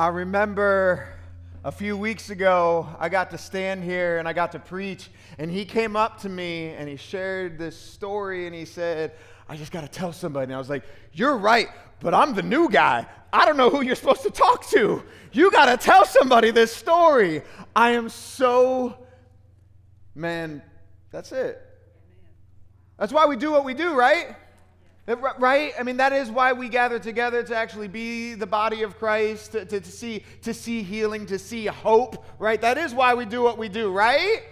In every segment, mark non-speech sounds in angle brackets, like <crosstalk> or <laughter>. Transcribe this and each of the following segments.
I remember a few weeks ago, I got to stand here and I got to preach, and he came up to me and he shared this story and he said, I just got to tell somebody. And I was like, You're right, but I'm the new guy. I don't know who you're supposed to talk to. You got to tell somebody this story. I am so, man, that's it. That's why we do what we do, right? Uh, right? I mean, that is why we gather together to actually be the body of Christ, to, to, to, see, to see healing, to see hope, right? That is why we do what we do, right?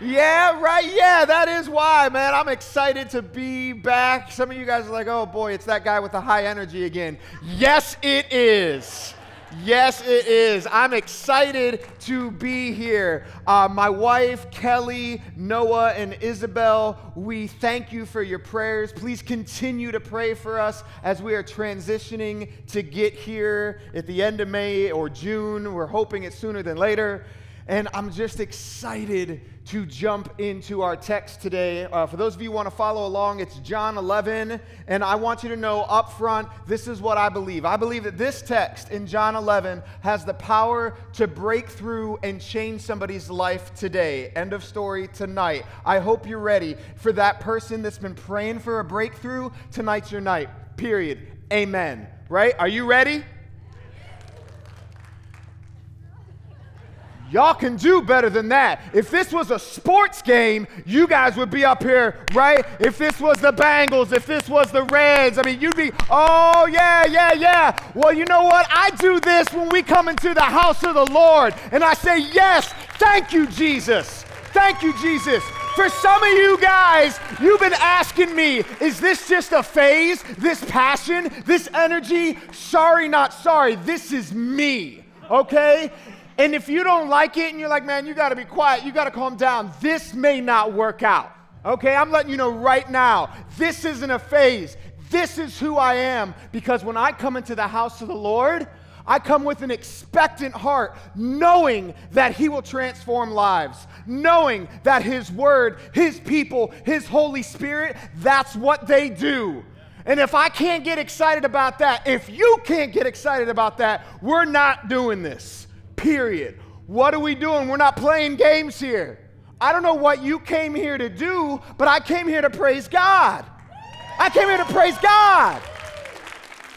Yeah, right. Yeah, that is why, man. I'm excited to be back. Some of you guys are like, oh boy, it's that guy with the high energy again. Yes, it is. Yes, it is. I'm excited to be here. Uh, my wife, Kelly, Noah, and Isabel, we thank you for your prayers. Please continue to pray for us as we are transitioning to get here at the end of May or June. We're hoping it's sooner than later. And I'm just excited to jump into our text today. Uh, for those of you who want to follow along, it's John 11. And I want you to know up front, this is what I believe. I believe that this text in John 11 has the power to break through and change somebody's life today. End of story tonight. I hope you're ready for that person that's been praying for a breakthrough. Tonight's your night. Period. Amen. Right? Are you ready? Y'all can do better than that. If this was a sports game, you guys would be up here, right? If this was the Bengals, if this was the Reds, I mean, you'd be, oh, yeah, yeah, yeah. Well, you know what? I do this when we come into the house of the Lord, and I say, yes, thank you, Jesus. Thank you, Jesus. For some of you guys, you've been asking me, is this just a phase? This passion? This energy? Sorry, not sorry. This is me, okay? And if you don't like it and you're like, man, you got to be quiet, you got to calm down, this may not work out. Okay, I'm letting you know right now, this isn't a phase. This is who I am because when I come into the house of the Lord, I come with an expectant heart, knowing that He will transform lives, knowing that His Word, His people, His Holy Spirit, that's what they do. And if I can't get excited about that, if you can't get excited about that, we're not doing this. Period. What are we doing? We're not playing games here. I don't know what you came here to do, but I came here to praise God. I came here to praise God.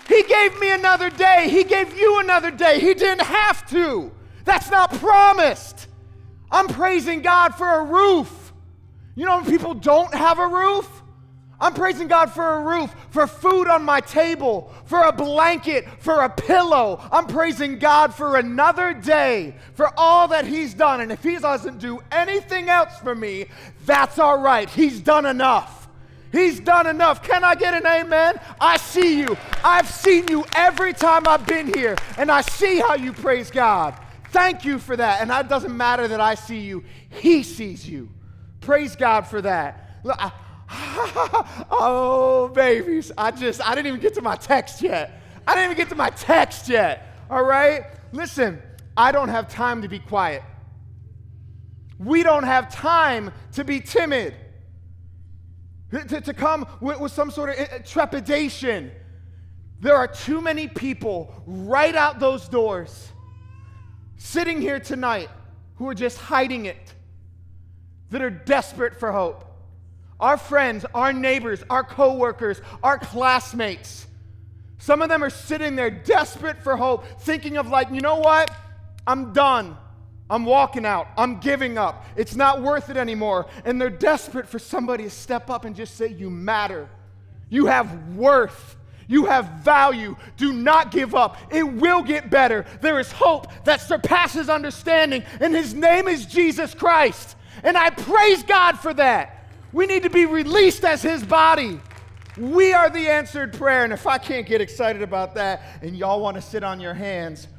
He gave me another day. He gave you another day. He didn't have to. That's not promised. I'm praising God for a roof. You know, when people don't have a roof, I'm praising God for a roof, for food on my table, for a blanket, for a pillow. I'm praising God for another day, for all that He's done. And if He doesn't do anything else for me, that's all right. He's done enough. He's done enough. Can I get an amen? I see you. I've seen you every time I've been here, and I see how you praise God. Thank you for that. And it doesn't matter that I see you, He sees you. Praise God for that. Look, I, <laughs> oh, babies. I just, I didn't even get to my text yet. I didn't even get to my text yet. All right? Listen, I don't have time to be quiet. We don't have time to be timid, to, to come with, with some sort of eh, eh, trepidation. There are too many people right out those doors sitting here tonight who are just hiding it, that are desperate for hope our friends, our neighbors, our coworkers, our classmates. Some of them are sitting there desperate for hope, thinking of, like, you know what? I'm done. I'm walking out. I'm giving up. It's not worth it anymore. And they're desperate for somebody to step up and just say, You matter. You have worth. You have value. Do not give up. It will get better. There is hope that surpasses understanding, and His name is Jesus Christ. And I praise God for that. We need to be released as his body. We are the answered prayer. And if I can't get excited about that and y'all want to sit on your hands,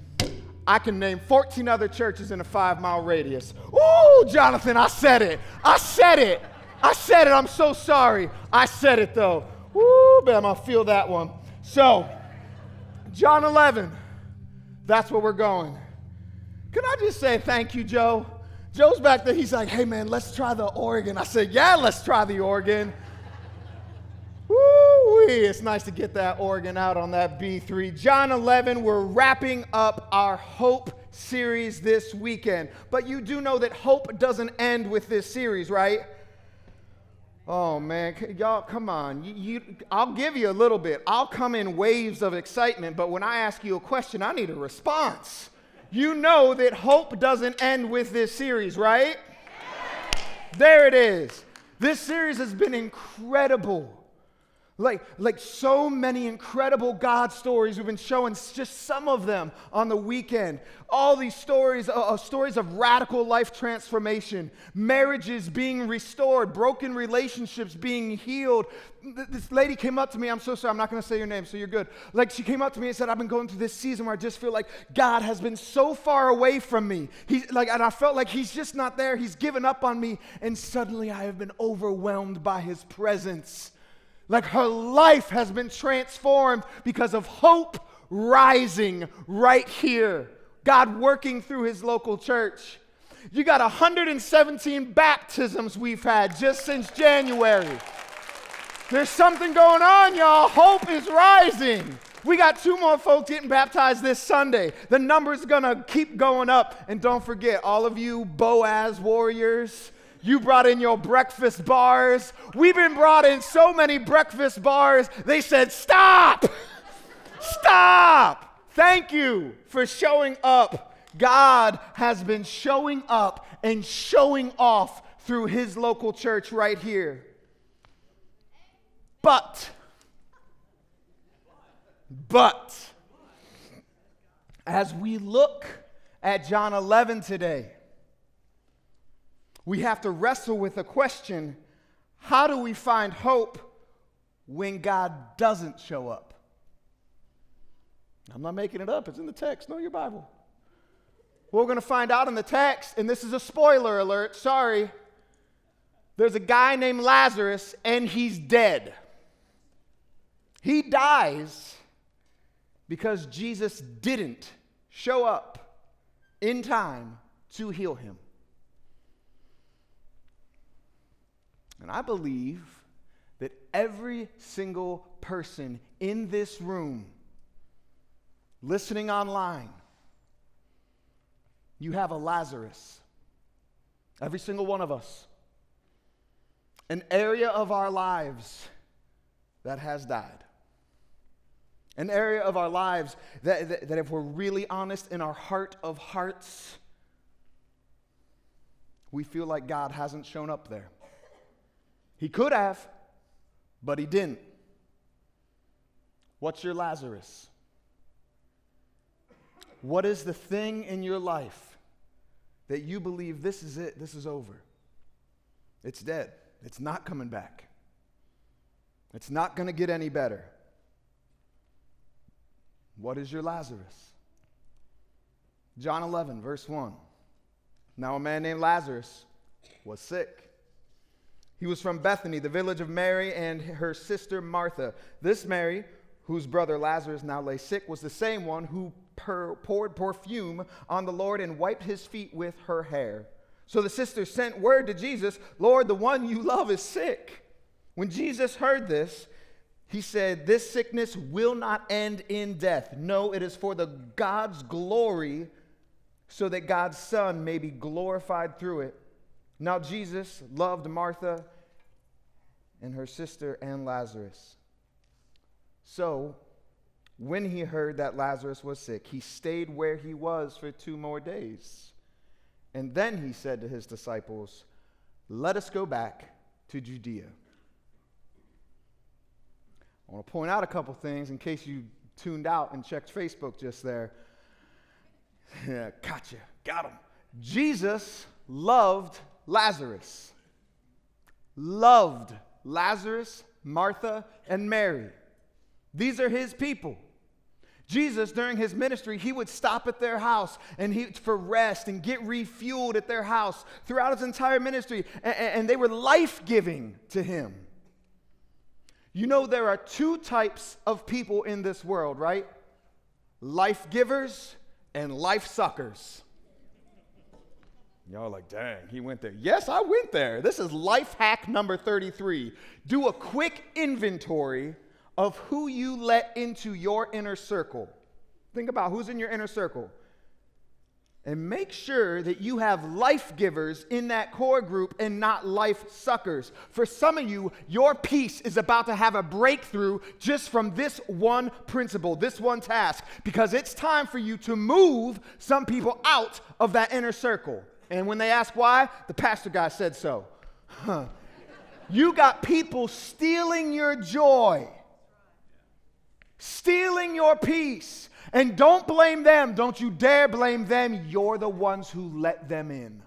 I can name 14 other churches in a five mile radius. Ooh, Jonathan, I said it. I said it. I said it. I'm so sorry. I said it though. Ooh, bam, I feel that one. So, John 11, that's where we're going. Can I just say thank you, Joe? Joe's back there. He's like, hey, man, let's try the organ. I said, yeah, let's try the organ. Woo! Woo-wee, it's nice to get that organ out on that B3. John 11, we're wrapping up our hope series this weekend. But you do know that hope doesn't end with this series, right? Oh man, y'all, come on. You, you, I'll give you a little bit. I'll come in waves of excitement, but when I ask you a question, I need a response. You know that hope doesn't end with this series, right? There it is. This series has been incredible. Like, like so many incredible God stories. We've been showing just some of them on the weekend. All these stories, uh, uh, stories of radical life transformation, marriages being restored, broken relationships being healed. This lady came up to me. I'm so sorry. I'm not going to say your name, so you're good. Like, she came up to me and said, I've been going through this season where I just feel like God has been so far away from me. He's like, and I felt like He's just not there. He's given up on me. And suddenly I have been overwhelmed by His presence. Like her life has been transformed because of hope rising right here. God working through his local church. You got 117 baptisms we've had just since January. There's something going on, y'all. Hope is rising. We got two more folks getting baptized this Sunday. The number's gonna keep going up. And don't forget, all of you Boaz warriors, you brought in your breakfast bars. We've been brought in so many breakfast bars, they said, Stop! Stop! Thank you for showing up. God has been showing up and showing off through his local church right here. But, but, as we look at John 11 today, we have to wrestle with a question how do we find hope when God doesn't show up? I'm not making it up, it's in the text. Know your Bible. We're going to find out in the text, and this is a spoiler alert, sorry. There's a guy named Lazarus, and he's dead. He dies because Jesus didn't show up in time to heal him. And I believe that every single person in this room, listening online, you have a Lazarus. Every single one of us. An area of our lives that has died. An area of our lives that, that, that, if we're really honest in our heart of hearts, we feel like God hasn't shown up there. He could have, but he didn't. What's your Lazarus? What is the thing in your life that you believe this is it, this is over? It's dead, it's not coming back, it's not going to get any better. What is your Lazarus? John 11, verse 1. Now, a man named Lazarus was sick. He was from Bethany, the village of Mary and her sister Martha. This Mary, whose brother Lazarus now lay sick, was the same one who per- poured perfume on the Lord and wiped his feet with her hair. So the sisters sent word to Jesus Lord, the one you love is sick. When Jesus heard this, he said, This sickness will not end in death. No, it is for the God's glory, so that God's Son may be glorified through it. Now, Jesus loved Martha and her sister and Lazarus. So, when he heard that Lazarus was sick, he stayed where he was for two more days. And then he said to his disciples, Let us go back to Judea. I want to point out a couple things in case you tuned out and checked Facebook just there. <laughs> Yeah, gotcha, got him. Jesus loved Lazarus. Loved Lazarus, Martha, and Mary. These are his people. Jesus, during his ministry, he would stop at their house and he, for rest and get refueled at their house throughout his entire ministry, and, and they were life giving to him. You know, there are two types of people in this world, right? Life givers and life suckers. Y'all like, dang, he went there. Yes, I went there. This is life hack number 33. Do a quick inventory of who you let into your inner circle. Think about who's in your inner circle. And make sure that you have life givers in that core group and not life suckers. For some of you, your peace is about to have a breakthrough just from this one principle, this one task, because it's time for you to move some people out of that inner circle. And when they ask why, the pastor guy said so. Huh. You got people stealing your joy, stealing your peace and don't blame them. Don't you dare blame them. You're the ones who let them in.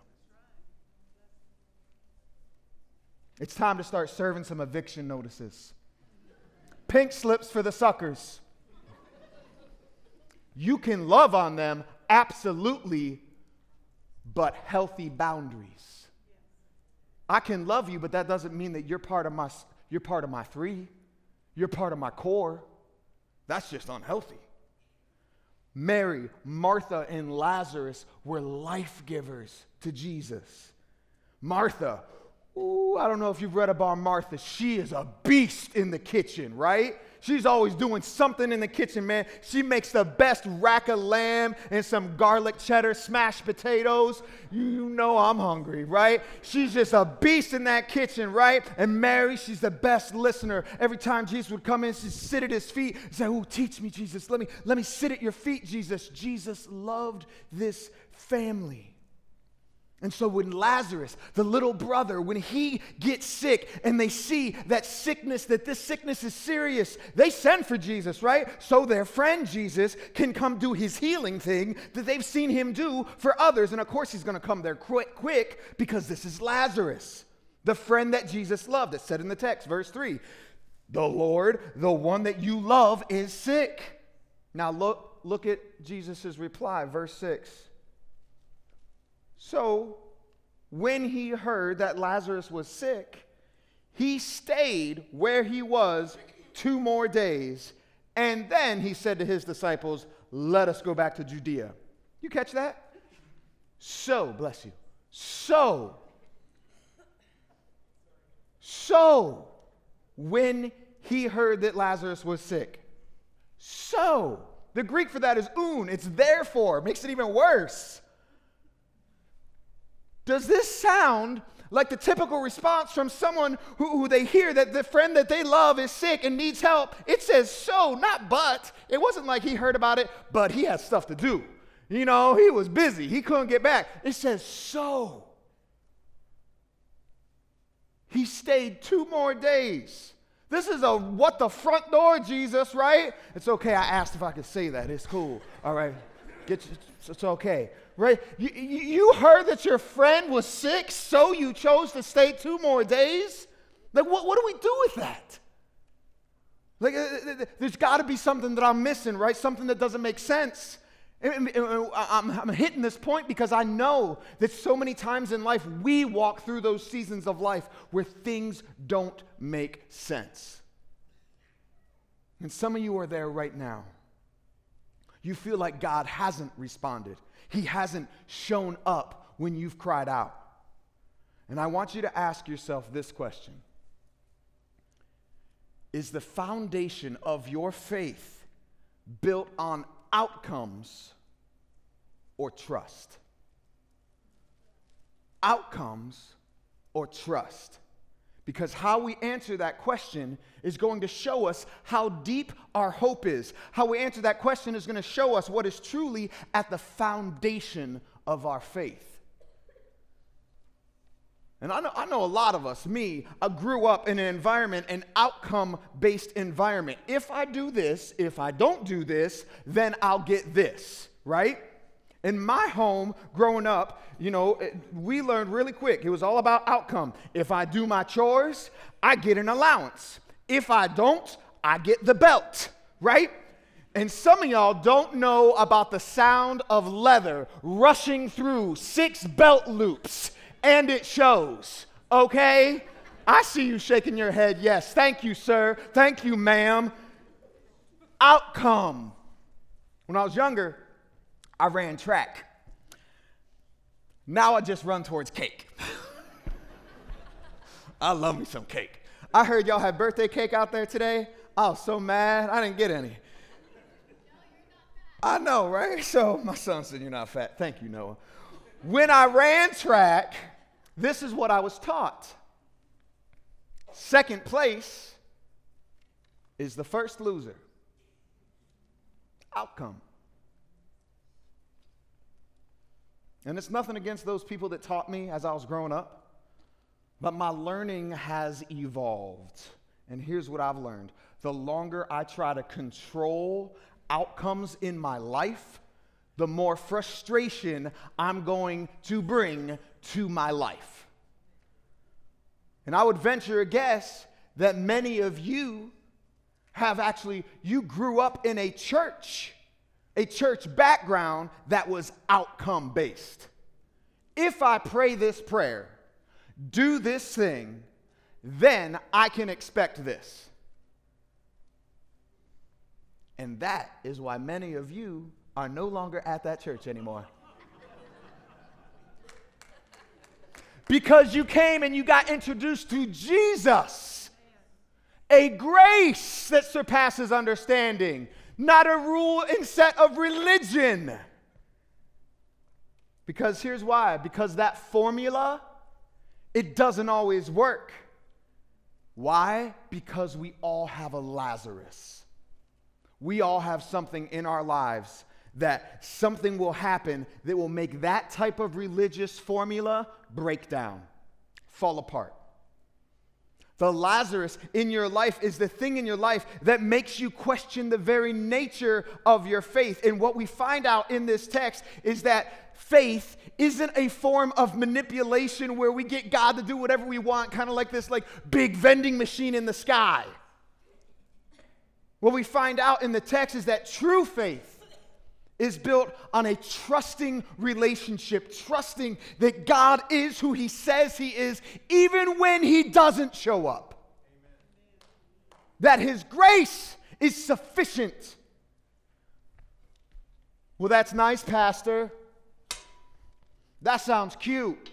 It's time to start serving some eviction notices. Pink slips for the suckers. You can love on them, absolutely, but healthy boundaries. I can love you, but that doesn't mean that you're part of my you're part of my three. You're part of my core. That's just unhealthy. Mary, Martha, and Lazarus were life givers to Jesus. Martha, ooh, I don't know if you've read about Martha. She is a beast in the kitchen, right? She's always doing something in the kitchen, man. She makes the best rack of lamb and some garlic cheddar smashed potatoes. You know I'm hungry, right? She's just a beast in that kitchen, right? And Mary, she's the best listener. Every time Jesus would come in, she'd sit at his feet and say, Oh, teach me, Jesus. Let me, let me sit at your feet, Jesus. Jesus loved this family. And so when Lazarus, the little brother, when he gets sick and they see that sickness, that this sickness is serious, they send for Jesus, right? So their friend Jesus can come do his healing thing that they've seen him do for others. And of course, he's going to come there quick, quick because this is Lazarus, the friend that Jesus loved. It said in the text, verse 3 The Lord, the one that you love, is sick. Now look, look at Jesus' reply, verse 6. So, when he heard that Lazarus was sick, he stayed where he was two more days. And then he said to his disciples, Let us go back to Judea. You catch that? So, bless you. So, so, when he heard that Lazarus was sick, so, the Greek for that is un, it's therefore, makes it even worse. Does this sound like the typical response from someone who, who, they hear that the friend that they love is sick and needs help? It says so, not but. It wasn't like he heard about it, but he had stuff to do. You know, he was busy, he couldn't get back. It says so. He stayed two more days. This is a what the front door, Jesus, right? It's okay. I asked if I could say that. It's cool. All right. Get it's okay right? You, you heard that your friend was sick, so you chose to stay two more days? Like, what, what do we do with that? Like, uh, uh, uh there's got to be something that I'm missing, right? Something that doesn't make sense. I'm, I'm hitting this point because I know that so many times in life we walk through those seasons of life where things don't make sense. And some of you are there right now. You feel like God hasn't responded. He hasn't shown up when you've cried out. And I want you to ask yourself this question Is the foundation of your faith built on outcomes or trust? Outcomes or trust? Because how we answer that question is going to show us how deep our hope is. How we answer that question is going to show us what is truly at the foundation of our faith. And I know, I know a lot of us, me, I grew up in an environment, an outcome based environment. If I do this, if I don't do this, then I'll get this, right? In my home, growing up, you know, it, we learned really quick. It was all about outcome. If I do my chores, I get an allowance. If I don't, I get the belt, right? And some of y'all don't know about the sound of leather rushing through six belt loops, and it shows, okay? I see you shaking your head. Yes, thank you, sir. Thank you, ma'am. Outcome. When I was younger, I ran track. Now I just run towards cake. <laughs> I love me some cake. I heard y'all have birthday cake out there today. I was so mad, I didn't get any. I know, right? <laughs> So my son said, You're not fat. Thank you, Noah. When I ran track, this is what I was taught. Second place is the first loser. Outcome. And it's nothing against those people that taught me as I was growing up, but my learning has evolved. And here's what I've learned the longer I try to control outcomes in my life, the more frustration I'm going to bring to my life. And I would venture a guess that many of you have actually, you grew up in a church, a church background that was outcome based. If I pray this prayer, do this thing, then I can expect this. And that is why many of you are no longer at that church anymore. because you came and you got introduced to Jesus, a grace that surpasses understanding, not a rule and set of religion. Because here's why because that formula, it doesn't always work. Why? Because we all have a Lazarus. We all have something in our lives that something will happen that will make that type of religious formula break down, fall apart. The Lazarus in your life is the thing in your life that makes you question the very nature of your faith. And what we find out in this text is that faith isn't a form of manipulation where we get God to do whatever we want, kind of like this like big vending machine in the sky. What we find out in the text is that true faith is built on a trusting relationship, trusting that God is who He says He is, even when He doesn't show up. Amen. That His grace is sufficient. Well, that's nice, Pastor. That sounds cute.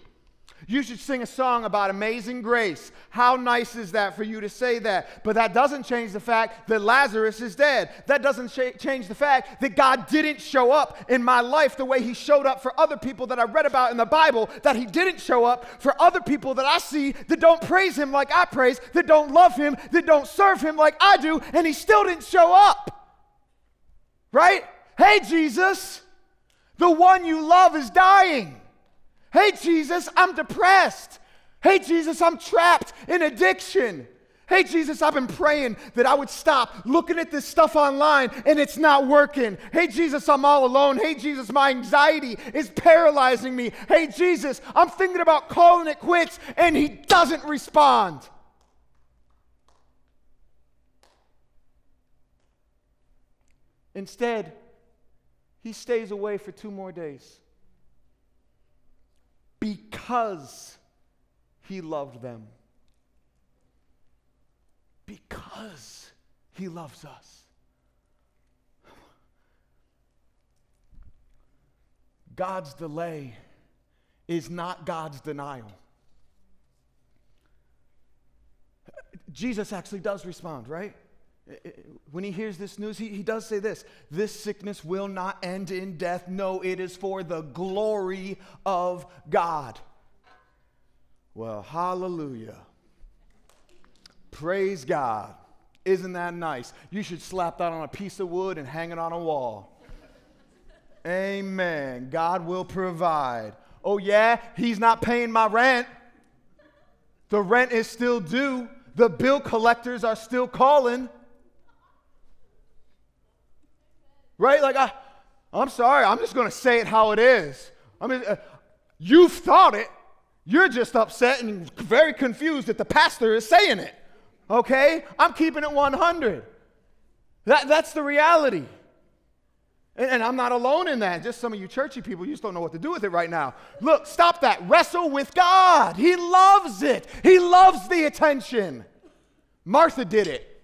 You should sing a song about amazing grace. How nice is that for you to say that? But that doesn't change the fact that Lazarus is dead. That doesn't sh- change the fact that God didn't show up in my life the way He showed up for other people that I read about in the Bible, that He didn't show up for other people that I see that don't praise Him like I praise, that don't love Him, that don't serve Him like I do, and He still didn't show up. Right? Hey, Jesus, the one you love is dying. Hey, Jesus, I'm depressed. Hey, Jesus, I'm trapped in addiction. Hey, Jesus, I've been praying that I would stop looking at this stuff online and it's not working. Hey, Jesus, I'm all alone. Hey, Jesus, my anxiety is paralyzing me. Hey, Jesus, I'm thinking about calling it quits and he doesn't respond. Instead, he stays away for two more days because he loved them. Because he loves us. God's delay is not God's denial. Jesus actually does respond, right? When he hears this news, he, he does say this This sickness will not end in death. No, it is for the glory of God. Well, hallelujah. Praise God. Isn't that nice? You should slap that on a piece of wood and hang it on a wall. Amen. God will provide. Oh, yeah, He's not paying my rent. The rent is still due. The bill collectors are still calling. Right? Like, I, I'm sorry, I'm just going to say it how it is. I mean, uh, you've thought it. You're just upset and very confused that the pastor is saying it. Okay? I'm keeping it 100. That, that's the reality. And, and, I'm not alone in that. Just some of you churchy people, you just don't know what to do with it right now. Look, stop that. Wrestle with God. He loves it, He loves the attention. Martha did it.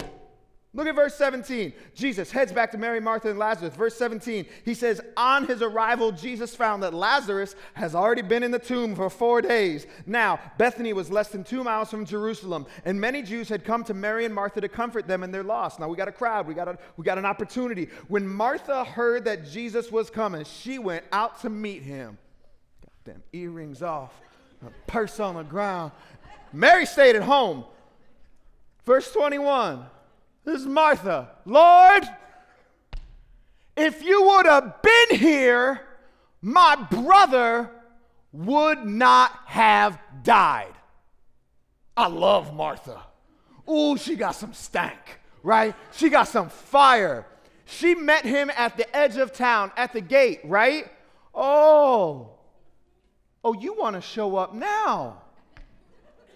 Look at verse 17. Jesus heads back to Mary, Martha, and Lazarus. Verse 17, he says, On his arrival, Jesus found that Lazarus has already been in the tomb for four days. Now, Bethany was less than two miles from Jerusalem, and many Jews had come to Mary and Martha to comfort them in their loss. Now, we got a crowd, we got, a, we got an opportunity. When Martha heard that Jesus was coming, she went out to meet him. Got them earrings off, purse on the ground. Mary stayed at home. Verse 21. This is Martha. Lord, if you would have been here, my brother would not have died. I love Martha. Ooh, she got some stank, right? She got some fire. She met him at the edge of town, at the gate, right? Oh, oh, you want to show up now?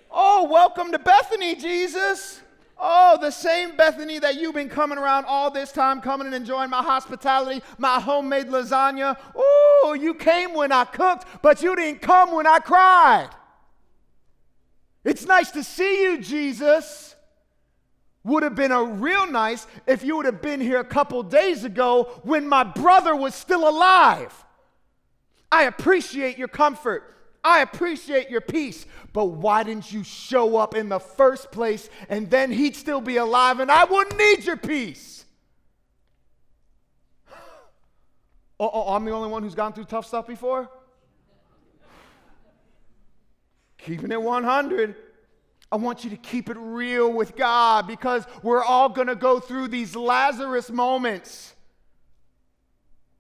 Oh, welcome to Bethany, Jesus. Oh, the same Bethany that you've been coming around all this time, coming and enjoying my hospitality, my homemade lasagna. Oh, you came when I cooked, but you didn't come when I cried. It's nice to see you, Jesus. Would have been a real nice if you would have been here a couple days ago when my brother was still alive. I appreciate your comfort. I appreciate your peace, but why didn't you show up in the first place and then he'd still be alive and I wouldn't need your peace? <gasps> Oh, oh, I'm the only one who's gone through tough stuff before? <sighs> Keeping it 100. I want you to keep it real with God because we're all going to go through these Lazarus moments.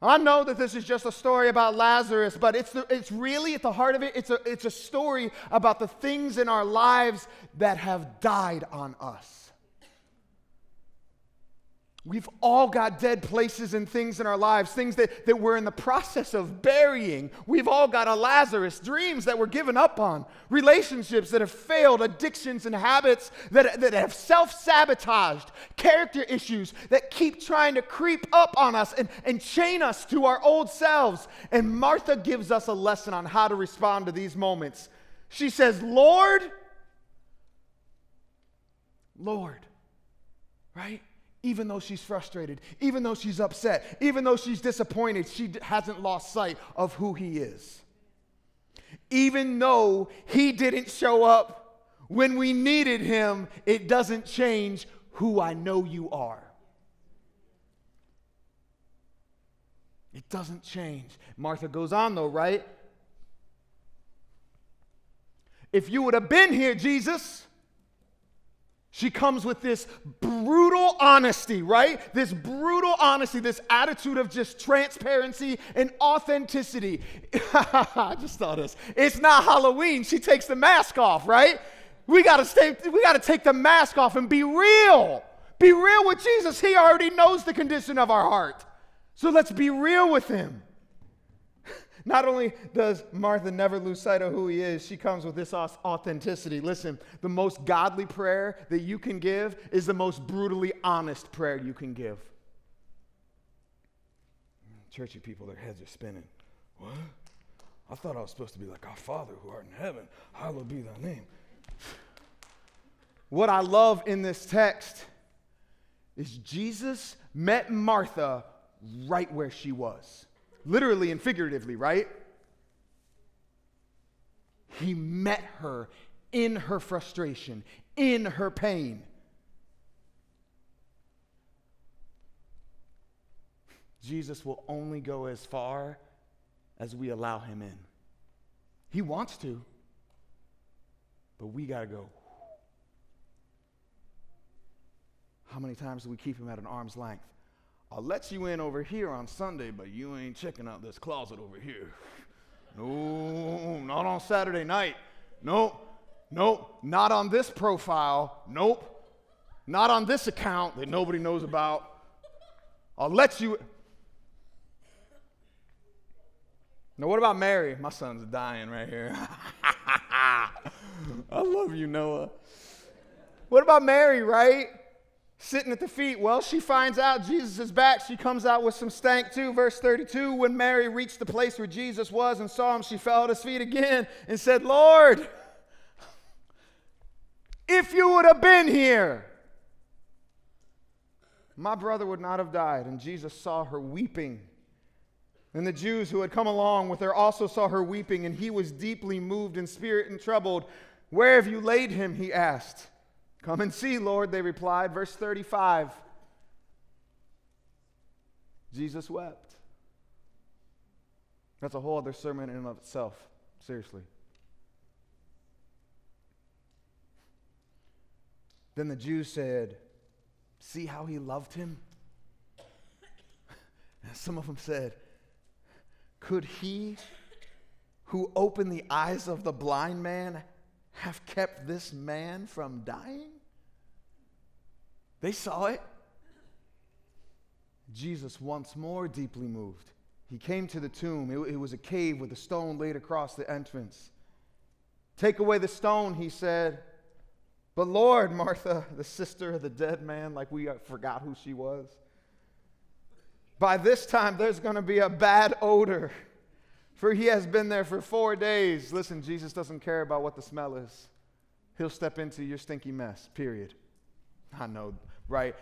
I know that this is just a story about Lazarus, but it's, the, it's really at the heart of it, it's a, it's a story about the things in our lives that have died on us. We've all got dead places and things in our lives, things that, that we're in the process of burying. We've all got a Lazarus, dreams that we're given up on, relationships that have failed, addictions and habits that, that have self sabotaged, character issues that keep trying to creep up on us and, and chain us to our old selves. And Martha gives us a lesson on how to respond to these moments. She says, Lord, Lord, right? Even though she's frustrated, even though she's upset, even though she's disappointed, she hasn't lost sight of who he is. Even though he didn't show up when we needed him, it doesn't change who I know you are. It doesn't change. Martha goes on, though, right? If you would have been here, Jesus, she comes with this brutal honesty, right? This brutal honesty, this attitude of just transparency and authenticity. <laughs> I just thought this. It's not Halloween. She takes the mask off, right? We gotta stay, we gotta take the mask off and be real. Be real with Jesus. He already knows the condition of our heart. So let's be real with him. Not only does Martha never lose sight of who he is, she comes with this authenticity. Listen, the most godly prayer that you can give is the most brutally honest prayer you can give. Churchy people, their heads are spinning. What? I thought I was supposed to be like our Father who art in heaven. Hallowed be thy name. What I love in this text is Jesus met Martha right where she was literally and figuratively, right? He met her in her frustration, in her pain. Jesus will only go as far as we allow him in. He wants to, but we got to go. How many times do we keep him at an arm's length? I'll let you in over here on Sunday, but you ain't checking out this closet over here. No, not on Saturday night. Nope, nope, not on this profile. Nope, not on this account that nobody knows about. I'll let you. Now, what about Mary? My son's dying right here. <laughs> I love you, Noah. What about Mary, right? Sitting at the feet. Well, she finds out Jesus is back. She comes out with some stank too. Verse 32 When Mary reached the place where Jesus was and saw him, she fell at his feet again and said, Lord, if you would have been here, My brother would not have died. And Jesus saw her weeping. And the Jews who had come along with her also saw her weeping, and he was deeply moved in spirit and troubled. Where have you laid him? He asked. Come and see, Lord, they replied. Verse 35 Jesus wept. That's a whole other sermon in and of itself. Seriously. Then the Jews said, See how he loved him? And <laughs> Some of them said, Could he who opened the eyes of the blind man have kept this man from dying? They saw it. Jesus, once more deeply moved, he came to the tomb. It, it, was a cave with a stone laid across the entrance. Take away the stone, he said. But Lord, <laughs> Martha, the sister of the dead man, like we uh, forgot who she was, by this time there's going to be a bad odor, for he has been there for four days. Listen, Jesus doesn't care about what the smell is, he'll step into your stinky mess, period. I know, right?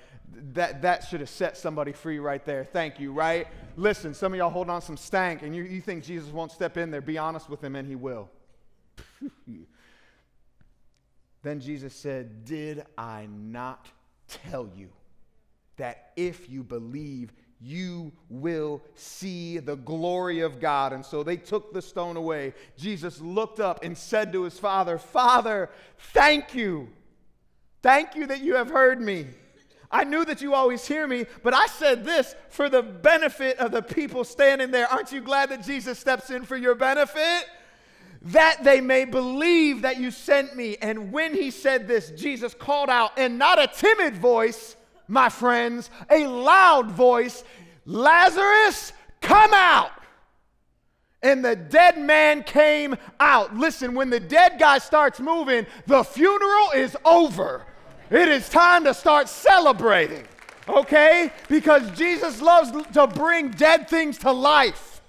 That, that should have set somebody free right there. Thank you, right? Listen, some of y'all hold on some stank and you, you think Jesus won't step in there. Be honest with him and he will. <laughs> then Jesus said, Did I not tell you that if you believe, you will see the glory of God. And so they took the stone away. Jesus looked up and said to his father, Father, thank you Thank you that you have heard me. I knew that you always hear me, but I said this for the benefit of the people standing there. Aren't you glad that Jesus steps in for your benefit? That they may believe that you sent me. And when he said this, Jesus called out, and not a timid voice, my friends, a loud voice Lazarus, come out. And the dead man came out. Listen, when the dead guy starts moving, the funeral is over. It is time to start celebrating, okay? Because Jesus loves to bring dead things to life.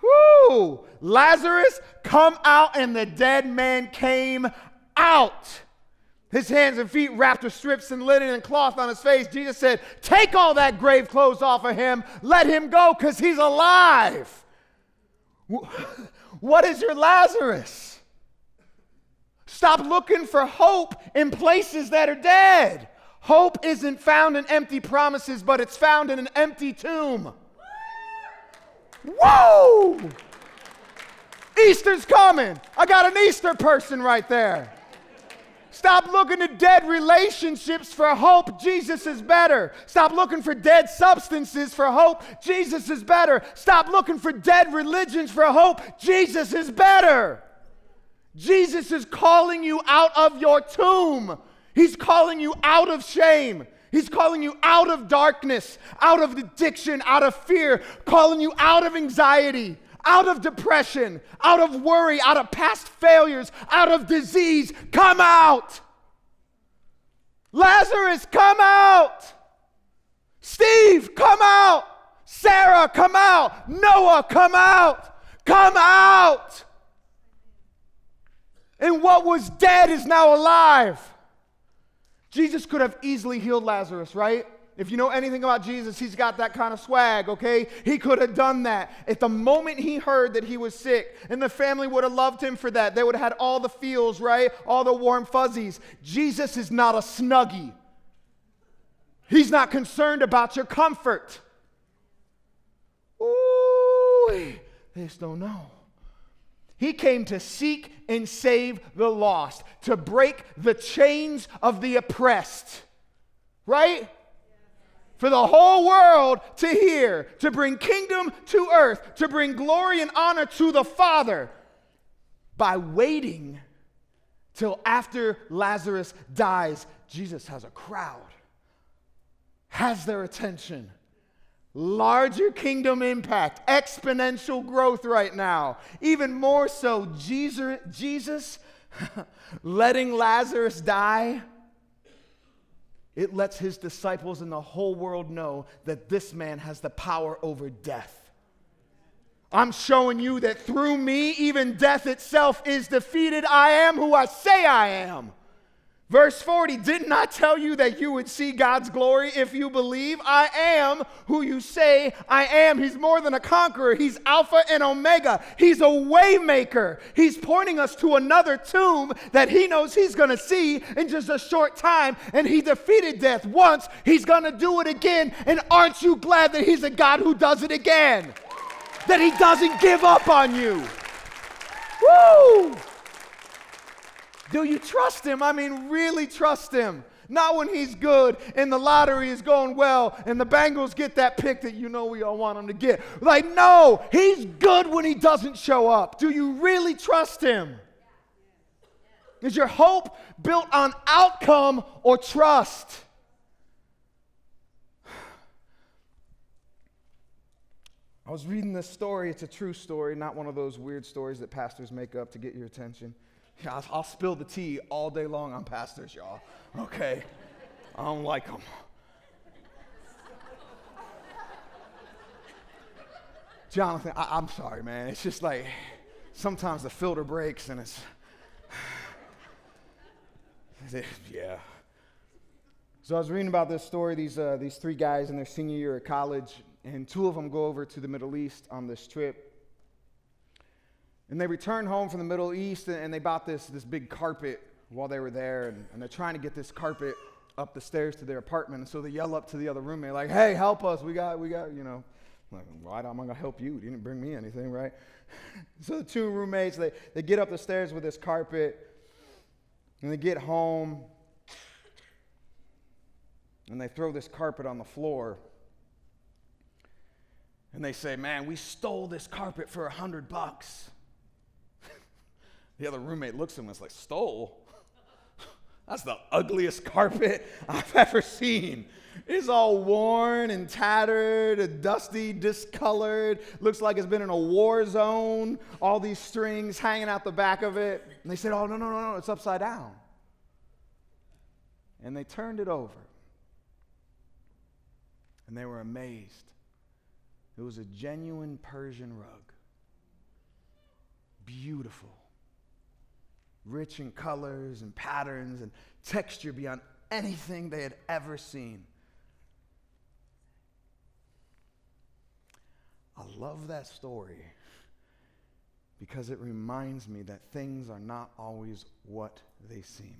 Whoo! Lazarus, come out, and the dead man came out. His hands and feet wrapped with strips and linen and cloth on his face. Jesus said, Take all that grave clothes off of him. Let him go because he's alive. <laughs> What is your Lazarus? Stop looking for hope in places that are dead. Hope isn't found in empty promises, but it's found in an empty tomb. Whoa! Easter's coming. I got an Easter person right there. Stop looking to dead relationships for hope. Jesus is better. Stop looking for dead substances for hope. Jesus is better. Stop looking for dead religions for hope. Jesus is better. Jesus is calling you out of your tomb. He's calling you out of shame. He's calling you out of darkness, out of addiction, out of fear, calling you out of anxiety, out of depression, out of worry, out of past failures, out of disease. Come out. Lazarus, come out. Steve, come out. Sarah, come out. Noah, come out. Come out. And what was dead is now alive. Jesus could have easily healed Lazarus, right? If you know anything about Jesus, he's got that kind of swag, okay? He could have done that. At the moment he heard that he was sick, and the family would have loved him for that, they would have had all the feels, right? All the warm fuzzies. Jesus is not a snuggie. He's not concerned about your comfort. Ooh, they just don't know. He came to seek and save the lost, to break the chains of the oppressed. Right? For the whole world to hear, to bring kingdom to earth, to bring glory and honor to the Father by waiting till after Lazarus dies. Jesus has a crowd, has their attention larger kingdom impact, exponential growth right now. Even more so, Jesus, Jesus <laughs> letting Lazarus die, it lets his disciples and the whole world know that this man has the power over death. I'm showing you that through me, even death itself is defeated. I am who I say I am. Verse 40 Didn't I tell you that you would see God's glory if you believe? I am who you say I am. He's more than a conqueror, He's Alpha and Omega. He's a waymaker. He's pointing us to another tomb that He knows He's going to see in just a short time. And He defeated death once, He's going to do it again. And aren't you glad that He's a God who does it again? That He doesn't give up on you. Woo! Do you trust him? I mean, really trust him. Not when he's good and the lottery is going well and the Bengals get that pick that you know we all want them to get. Like, no, he's good when he doesn't show up. Do you really trust him? Is your hope built on outcome or trust? I was reading this story. It's a true story, not one of those weird stories that pastors make up to get your attention. I'll, I'll spill the tea all day long on pastors, y'all. Okay? I don't like them. Jonathan, I, am sorry, man. It's just like sometimes the filter breaks and it's. <sighs> yeah. So I was reading about this story. These, uh, these three guys in their senior year at college, and two of them go over to the Middle East on this trip. And they returned home from the Middle East and they bought this, this big carpet while they were there. And, and they're trying to get this carpet up the stairs to their apartment. And so they yell up to the other roommate, like, hey, help us. We got, we got, you know. Like, why am I going to help you? You didn't bring me anything, right? <laughs> so the two roommates, they, they get up the stairs with this carpet. And they get home. And they throw this carpet on the floor. And they say, man, we stole this carpet for a hundred bucks. The other roommate looks at him and is like, Stole? <laughs> That's the ugliest carpet <laughs> I've ever seen. It's all worn and tattered, dusty, discolored. Looks like it's been in a war zone. All these strings hanging out the back of it. And they said, Oh, no, no, no, no, it's upside down. And they turned it over. And they were amazed. It was a genuine Persian rug. Beautiful rich in colors and patterns and texture beyond anything they had ever seen. I love that story because it reminds me that things are not always what they seem.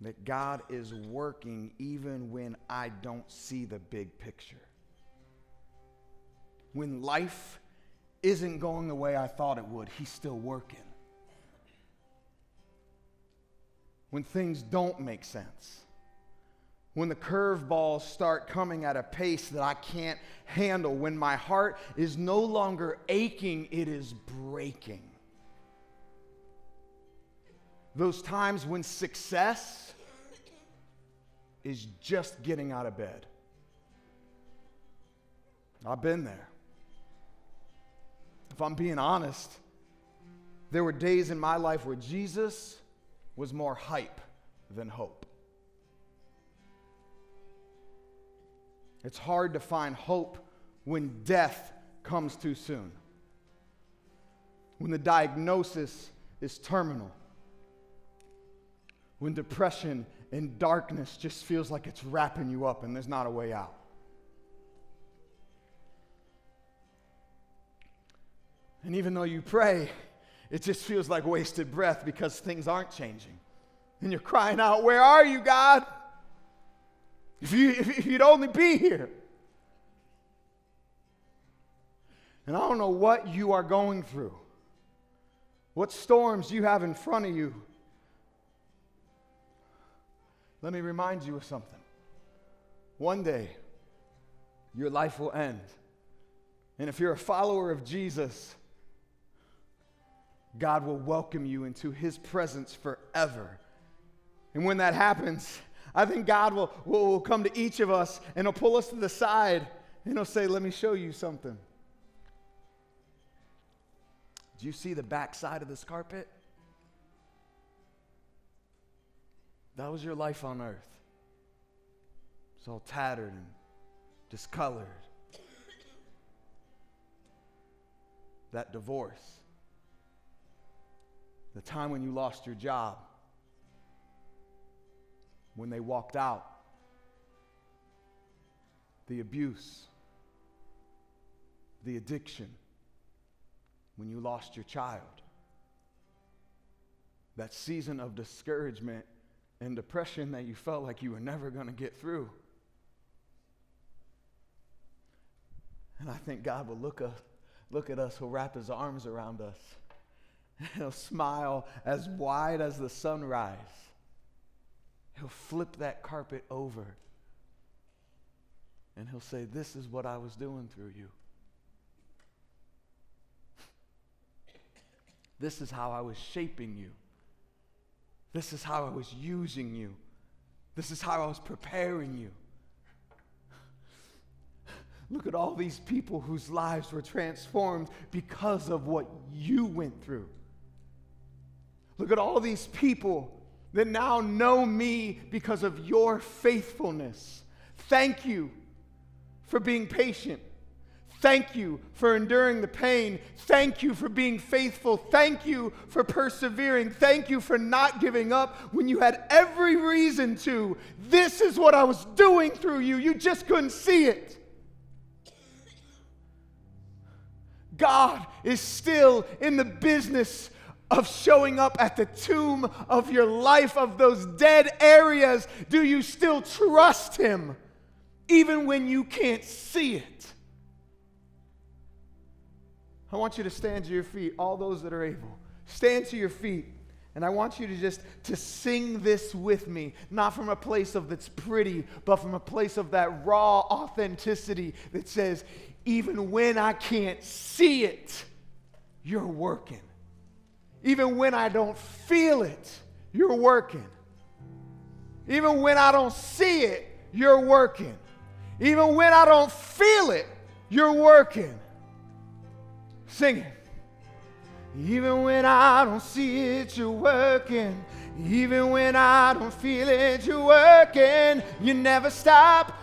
That God is working even when I don't see the big picture. When life isn't going the way I thought it would, He's still working. When things don't make sense. When the curveballs start coming at a pace that I can't handle, when my heart is no longer aching, it is breaking. Those times when success is just getting out of bed. I've been there. If I'm being honest, there were days in my life where Jesus was more hype than hope. It's hard to find hope when death comes too soon, when the diagnosis is terminal, when depression and darkness just feels like it's wrapping you up and there's not a way out. And even though you pray, it just feels like wasted breath because things aren't changing. And you're crying out, Where are you, God? If, you, if you'd only be here. And I don't know what you are going through, what storms you have in front of you. Let me remind you of something. One day, your life will end. And if you're a follower of Jesus, God will welcome you into his presence forever. And when that happens, I think God will, will, will come to each of us and he'll pull us to the side and he'll say, Let me show you something. Do you see the back side of this carpet? That was your life on earth. It's all tattered and discolored. That divorce the time when you lost your job, when they walked out, the abuse, the addiction, when you lost your child, that season of discouragement and depression that you felt like you were never going to get through. And I think God will look, a, look at us, he'll wrap his arms around us, <laughs> he'll smile as wide as the sunrise. He'll flip that carpet over, and he'll say, This is what I was doing through you. <laughs> This is how I was shaping you. This is how I was using you. This is how I was preparing you. <laughs> Look at all these people whose lives were transformed because of what you went through. Look at all these people that now know me because of your faithfulness. Thank you for being patient. Thank you for enduring the pain. Thank you for being faithful. Thank you for persevering. Thank you for not giving up when you had every reason to. This is what I was doing through you. You just couldn't see it. God is still in the business of showing up at the tomb of your life, of those dead areas. Do you still trust Him, even when you can't see it? I want you to stand to your feet, all those that are able. Stand to your feet. And I want you to just to sing this with me, not from a place of that's pretty, but from a place of that raw authenticity that says, even when I can't see it, you're working. Even when I don't feel it, you're working. Even when I don't see it, you're working. Even when I don't feel it, you're working. Sing it. Even when I don't see it, you're working. Even when I don't feel it, you're working. You never stop,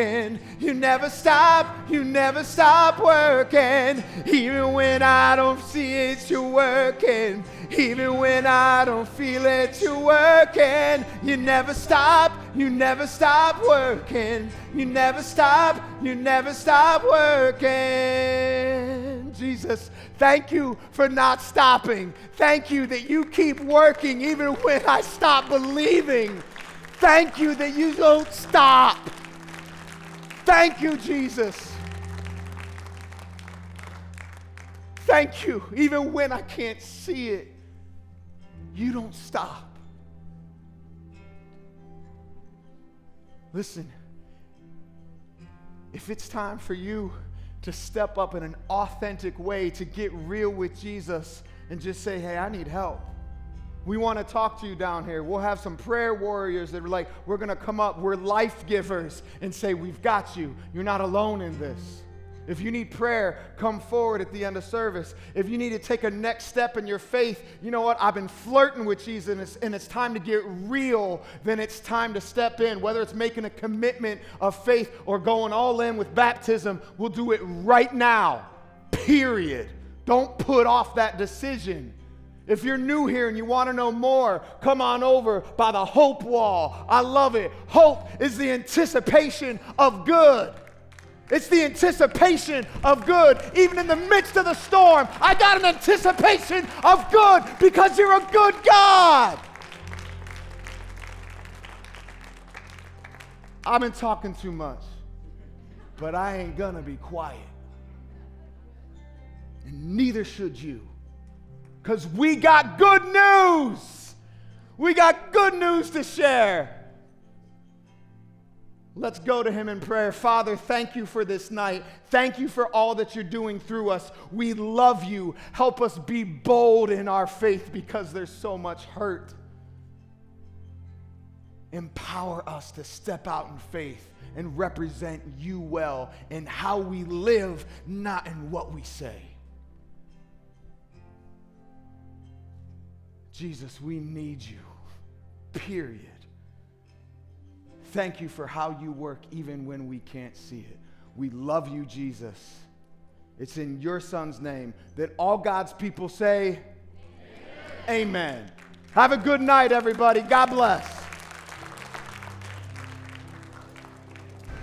working. You never stop, you never stop working. Even when I don't see it, you're working. Even when I don't feel it, you're working. You never stop, you never stop working. You never stop, you never stop working. Jesus, Thank you for not stopping. Thank you that you keep working even when I stop believing. Thank you that you don't stop. Thank you, Jesus. Thank you, even when I can't see it, you don't stop. Listen, if it's time for you to step up in an authentic way, to get real with Jesus and just say, hey, I need help. We want to talk to you down here. We'll have some prayer warriors that are like, we're going to come up. We're life givers and say, We've got you. You're not alone in this. If you need prayer, come forward at the end of service. If you need to take a next step in your faith, you know what? I've been flirting with Jesus and it's, and it's time to get real, then it's time to step in. Whether it's making a commitment of faith or going all in with baptism, we'll do it right now, period. Don't put off that decision. If you're new here and you want to know more, come on over by the hope wall. I love it. Hope is the anticipation of good. It's the anticipation of good. Even in the midst of the storm, I got an anticipation of good because you're a good God. I've been talking too much, but I ain't gonna be quiet. And neither should you, because we got good news. We got good news to share. Let's go to him in prayer. Father, thank you for this night. Thank you for all that you're doing through us. We love you. Help us be bold in our faith because there's so much hurt. empower us to step out in faith and represent you well in how we live, not in what we say. Jesus, we need you, period. Thank you for how you work even when we can't see it. We love you, Jesus. It's in your son's name that all God's people say, Amen. Amen. Have a good night, everybody. God bless.